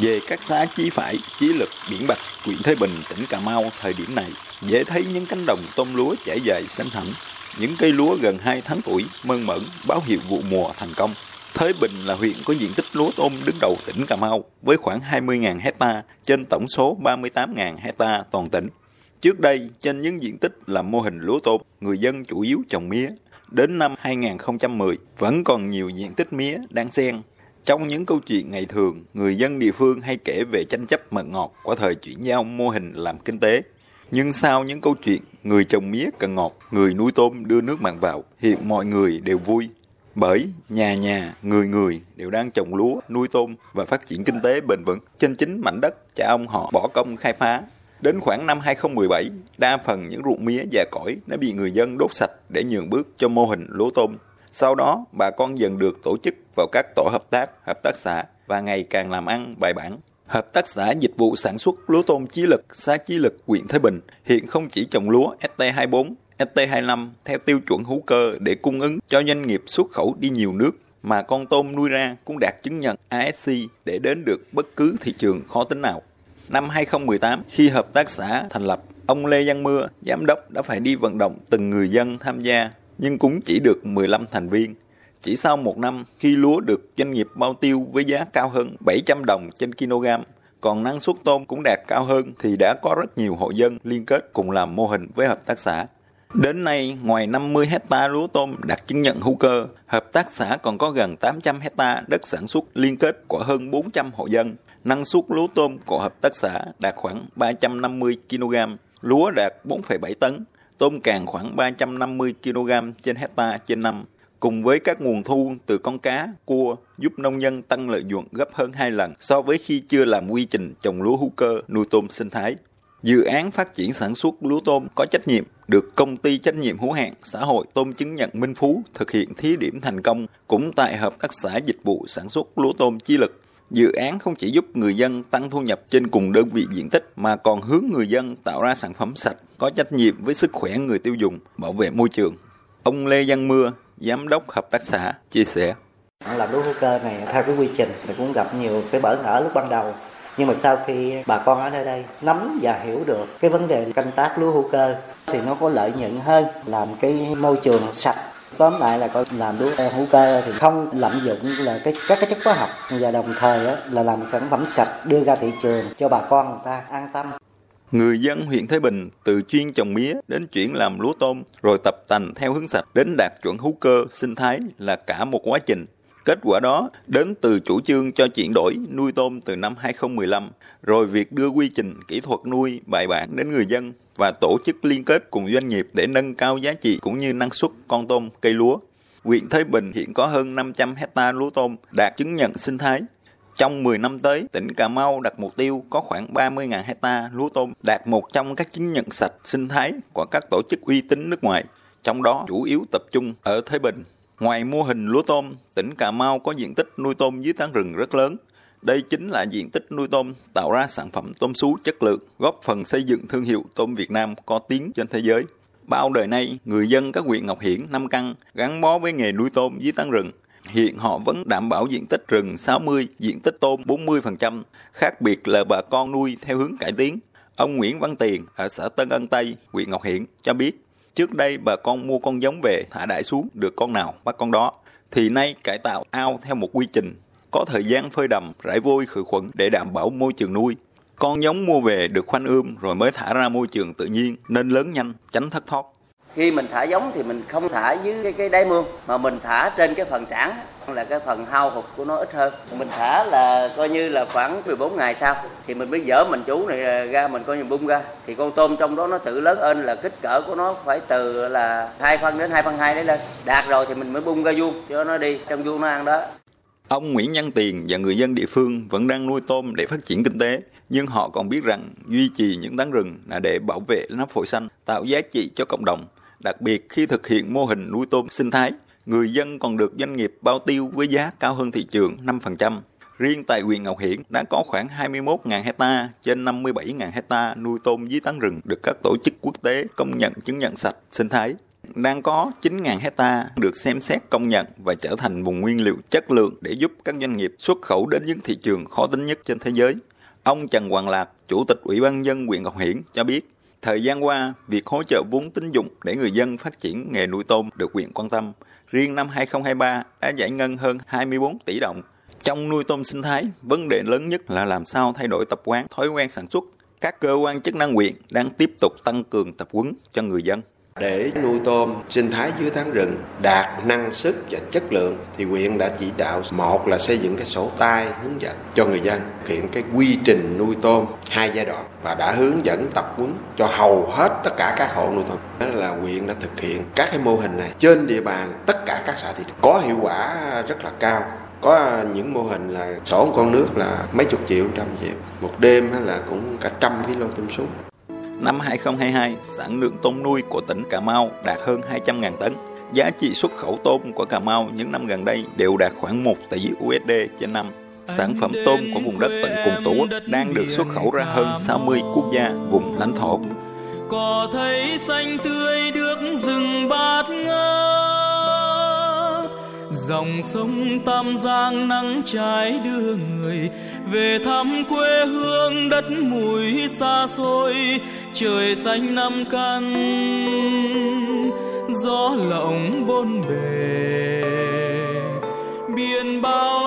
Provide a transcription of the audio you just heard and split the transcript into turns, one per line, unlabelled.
Về các xã Chí Phải, Chí Lực, Biển Bạch, huyện Thế Bình, tỉnh Cà Mau thời điểm này, dễ thấy những cánh đồng tôm lúa trải dài xanh thẳm. Những cây lúa gần 2 tháng tuổi, mơn mởn, báo hiệu vụ mùa thành công. Thới Bình là huyện có diện tích lúa tôm đứng đầu tỉnh Cà Mau với khoảng 20.000 hecta trên tổng số 38.000 hecta toàn tỉnh. Trước đây, trên những diện tích làm mô hình lúa tôm, người dân chủ yếu trồng mía. Đến năm 2010, vẫn còn nhiều diện tích mía đang xen. Trong những câu chuyện ngày thường, người dân địa phương hay kể về tranh chấp mật ngọt của thời chuyển giao mô hình làm kinh tế. Nhưng sau những câu chuyện người trồng mía cần ngọt, người nuôi tôm đưa nước mặn vào, hiện mọi người đều vui. Bởi nhà nhà, người người đều đang trồng lúa, nuôi tôm và phát triển kinh tế bền vững trên chính mảnh đất cha ông họ bỏ công khai phá. Đến khoảng năm 2017, đa phần những ruộng mía già cỗi đã bị người dân đốt sạch để nhường bước cho mô hình lúa tôm. Sau đó, bà con dần được tổ chức vào các tổ hợp tác, hợp tác xã và ngày càng làm ăn bài bản. Hợp tác xã dịch vụ sản xuất lúa tôm Chí Lực, xã Chí Lực, huyện Thái Bình hiện không chỉ trồng lúa ST24, ST25 theo tiêu chuẩn hữu cơ để cung ứng cho doanh nghiệp xuất khẩu đi nhiều nước mà con tôm nuôi ra cũng đạt chứng nhận ASC để đến được bất cứ thị trường khó tính nào. Năm 2018, khi hợp tác xã thành lập, ông Lê Văn Mưa, giám đốc đã phải đi vận động từng người dân tham gia, nhưng cũng chỉ được 15 thành viên. Chỉ sau một năm, khi lúa được doanh nghiệp bao tiêu với giá cao hơn 700 đồng trên kg, còn năng suất tôm cũng đạt cao hơn thì đã có rất nhiều hộ dân liên kết cùng làm mô hình với hợp tác xã. Đến nay, ngoài 50 hecta lúa tôm đạt chứng nhận hữu cơ, hợp tác xã còn có gần 800 hecta đất sản xuất liên kết của hơn 400 hộ dân. Năng suất lúa tôm của hợp tác xã đạt khoảng 350 kg, lúa đạt 4,7 tấn, tôm càng khoảng 350 kg trên hecta trên năm. Cùng với các nguồn thu từ con cá, cua giúp nông dân tăng lợi nhuận gấp hơn 2 lần so với khi chưa làm quy trình trồng lúa hữu cơ nuôi tôm sinh thái. Dự án phát triển sản xuất lúa tôm có trách nhiệm được công ty trách nhiệm hữu hạn xã hội tôm chứng nhận Minh Phú thực hiện thí điểm thành công cũng tại hợp tác xã dịch vụ sản xuất lúa tôm Chi Lực. Dự án không chỉ giúp người dân tăng thu nhập trên cùng đơn vị diện tích mà còn hướng người dân tạo ra sản phẩm sạch, có trách nhiệm với sức khỏe người tiêu dùng, bảo vệ môi trường. Ông Lê Văn Mưa, giám đốc hợp tác xã, chia sẻ.
Làm lúa hữu cơ này theo cái quy trình thì cũng gặp nhiều cái bỡ ngỡ lúc ban đầu nhưng mà sau khi bà con ở nơi đây nắm và hiểu được cái vấn đề canh tác lúa hữu cơ thì nó có lợi nhuận hơn làm cái môi trường sạch tóm lại là coi làm lúa hữu cơ thì không lạm dụng là cái các cái chất hóa học và đồng thời á, là làm sản phẩm sạch đưa ra thị trường cho bà con người ta an tâm
Người dân huyện Thái Bình từ chuyên trồng mía đến chuyển làm lúa tôm rồi tập tành theo hướng sạch đến đạt chuẩn hữu cơ sinh thái là cả một quá trình. Kết quả đó đến từ chủ trương cho chuyển đổi nuôi tôm từ năm 2015, rồi việc đưa quy trình kỹ thuật nuôi bài bản đến người dân và tổ chức liên kết cùng doanh nghiệp để nâng cao giá trị cũng như năng suất con tôm cây lúa. Huyện Thế Bình hiện có hơn 500 hecta lúa tôm đạt chứng nhận sinh thái. Trong 10 năm tới, tỉnh Cà Mau đặt mục tiêu có khoảng 30.000 hecta lúa tôm đạt một trong các chứng nhận sạch sinh thái của các tổ chức uy tín nước ngoài, trong đó chủ yếu tập trung ở Thế Bình. Ngoài mô hình lúa tôm, tỉnh Cà Mau có diện tích nuôi tôm dưới tán rừng rất lớn. Đây chính là diện tích nuôi tôm tạo ra sản phẩm tôm sú chất lượng, góp phần xây dựng thương hiệu tôm Việt Nam có tiếng trên thế giới. Bao đời nay, người dân các huyện Ngọc Hiển, Nam Căn gắn bó với nghề nuôi tôm dưới tán rừng. Hiện họ vẫn đảm bảo diện tích rừng 60, diện tích tôm 40%, khác biệt là bà con nuôi theo hướng cải tiến. Ông Nguyễn Văn Tiền ở xã Tân Ân Tây, huyện Ngọc Hiển cho biết, Trước đây bà con mua con giống về thả đại xuống được con nào bắt con đó. Thì nay cải tạo ao theo một quy trình, có thời gian phơi đầm, rải vôi khử khuẩn để đảm bảo môi trường nuôi. Con giống mua về được khoanh ươm rồi mới thả ra môi trường tự nhiên nên lớn nhanh, tránh thất thoát
khi mình thả giống thì mình không thả dưới cái, cái đáy mương mà mình thả trên cái phần trảng là cái phần hao hụt của nó ít hơn. Mình thả là coi như là khoảng 14 ngày sau thì mình mới dỡ mình chú này ra mình coi như bung ra. Thì con tôm trong đó nó tự lớn lên là kích cỡ của nó phải từ là hai phân đến hai phân hai đấy lên. Đạt rồi thì mình mới bung ra vuông cho nó đi trong vuông nó ăn đó.
Ông Nguyễn Nhân Tiền và người dân địa phương vẫn đang nuôi tôm để phát triển kinh tế, nhưng họ còn biết rằng duy trì những tán rừng là để bảo vệ nắp phổi xanh, tạo giá trị cho cộng đồng. Đặc biệt khi thực hiện mô hình nuôi tôm sinh thái, người dân còn được doanh nghiệp bao tiêu với giá cao hơn thị trường 5%. Riêng tại huyện Ngọc Hiển đã có khoảng 21.000 hecta trên 57.000 hecta nuôi tôm dưới tán rừng được các tổ chức quốc tế công nhận chứng nhận sạch sinh thái. đang có 9.000 hecta được xem xét công nhận và trở thành vùng nguyên liệu chất lượng để giúp các doanh nghiệp xuất khẩu đến những thị trường khó tính nhất trên thế giới. Ông Trần Hoàng Lạc, Chủ tịch Ủy ban dân huyện Ngọc Hiển cho biết, thời gian qua, việc hỗ trợ vốn tín dụng để người dân phát triển nghề nuôi tôm được huyện quan tâm. Riêng năm 2023 đã giải ngân hơn 24 tỷ đồng. Trong nuôi tôm sinh thái, vấn đề lớn nhất là làm sao thay đổi tập quán, thói quen sản xuất. Các cơ quan chức năng huyện đang tiếp tục tăng cường tập huấn cho người dân.
Để nuôi tôm sinh thái dưới tán rừng, đạt năng suất và chất lượng, thì huyện đã chỉ đạo một là xây dựng cái sổ tay hướng dẫn cho người dân thực hiện cái quy trình nuôi tôm hai giai đoạn và đã hướng dẫn tập huấn cho hầu hết tất cả các hộ nuôi tôm. Đó là huyện đã thực hiện các cái mô hình này trên địa bàn tất cả các xã thị trấn. Có hiệu quả rất là cao. Có những mô hình là sổ con nước là mấy chục triệu, trăm triệu. Một đêm là cũng cả trăm kg tôm sú
Năm 2022, sản lượng tôm nuôi của tỉnh Cà Mau đạt hơn 200.000 tấn. Giá trị xuất khẩu tôm của Cà Mau những năm gần đây đều đạt khoảng 1 tỷ USD trên năm. Sản phẩm tôm của vùng đất tận cùng Tổ quốc đang được xuất khẩu ra hơn 60 quốc gia vùng lãnh thổ.
Có thấy xanh tươi được rừng bát ngát dòng sông tam giang nắng trái đưa người về thăm quê hương đất mùi xa xôi. Trời xanh năm căn, gió lộng bôn bề. Biển bao